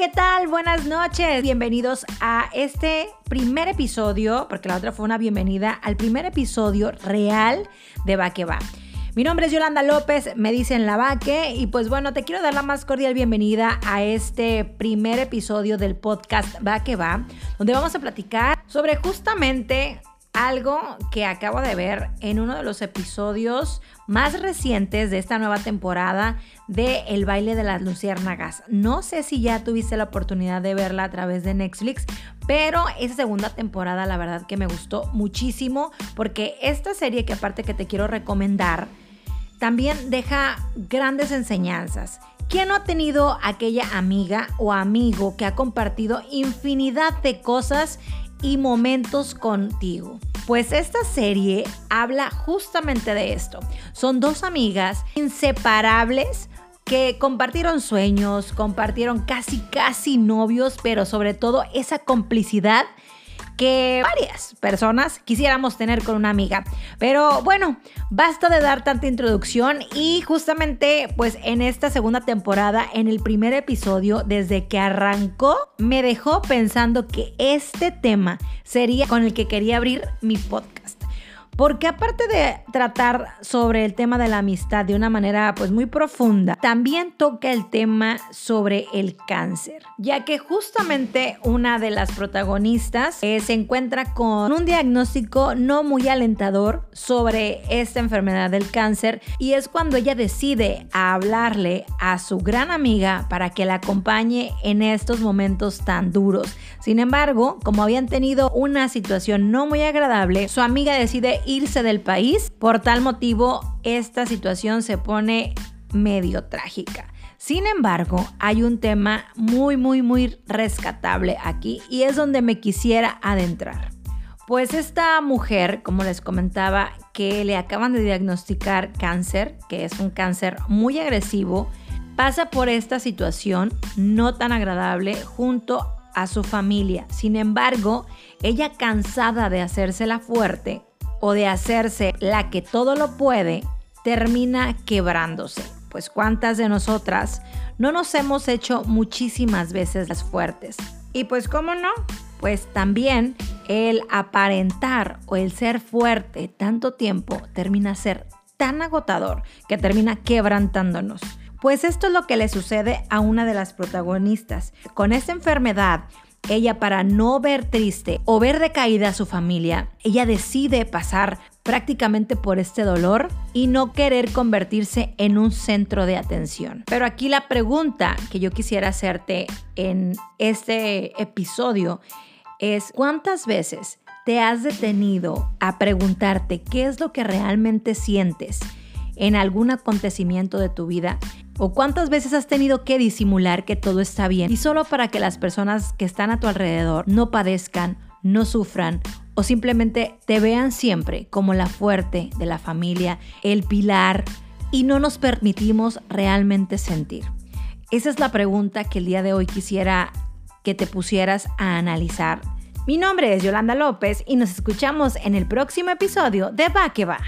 ¿qué tal? Buenas noches. Bienvenidos a este primer episodio, porque la otra fue una bienvenida al primer episodio real de Va Va. Mi nombre es Yolanda López, me dicen La Vaque y pues bueno, te quiero dar la más cordial bienvenida a este primer episodio del podcast Va que Va, donde vamos a platicar sobre justamente algo que acabo de ver en uno de los episodios más recientes de esta nueva temporada de El baile de las luciérnagas. No sé si ya tuviste la oportunidad de verla a través de Netflix, pero esa segunda temporada la verdad que me gustó muchísimo porque esta serie que aparte que te quiero recomendar también deja grandes enseñanzas. ¿Quién no ha tenido aquella amiga o amigo que ha compartido infinidad de cosas y momentos contigo. Pues esta serie habla justamente de esto. Son dos amigas inseparables que compartieron sueños, compartieron casi, casi novios, pero sobre todo esa complicidad que varias personas quisiéramos tener con una amiga. Pero bueno, basta de dar tanta introducción y justamente pues en esta segunda temporada, en el primer episodio, desde que arrancó, me dejó pensando que este tema sería con el que quería abrir mi podcast. Porque aparte de tratar sobre el tema de la amistad de una manera pues muy profunda, también toca el tema sobre el cáncer, ya que justamente una de las protagonistas eh, se encuentra con un diagnóstico no muy alentador sobre esta enfermedad del cáncer y es cuando ella decide hablarle a su gran amiga para que la acompañe en estos momentos tan duros. Sin embargo, como habían tenido una situación no muy agradable, su amiga decide irse del país. Por tal motivo, esta situación se pone medio trágica. Sin embargo, hay un tema muy, muy, muy rescatable aquí y es donde me quisiera adentrar. Pues esta mujer, como les comentaba, que le acaban de diagnosticar cáncer, que es un cáncer muy agresivo, pasa por esta situación no tan agradable junto a su familia. Sin embargo, ella cansada de hacerse la fuerte, o de hacerse la que todo lo puede, termina quebrándose. Pues cuántas de nosotras no nos hemos hecho muchísimas veces las fuertes. Y pues cómo no, pues también el aparentar o el ser fuerte tanto tiempo termina ser tan agotador que termina quebrantándonos. Pues esto es lo que le sucede a una de las protagonistas. Con esta enfermedad ella para no ver triste o ver decaída a su familia, ella decide pasar prácticamente por este dolor y no querer convertirse en un centro de atención. Pero aquí la pregunta que yo quisiera hacerte en este episodio es ¿cuántas veces te has detenido a preguntarte qué es lo que realmente sientes en algún acontecimiento de tu vida ¿O cuántas veces has tenido que disimular que todo está bien y solo para que las personas que están a tu alrededor no padezcan, no sufran o simplemente te vean siempre como la fuerte de la familia, el pilar y no nos permitimos realmente sentir? Esa es la pregunta que el día de hoy quisiera que te pusieras a analizar. Mi nombre es Yolanda López y nos escuchamos en el próximo episodio de Va que Va.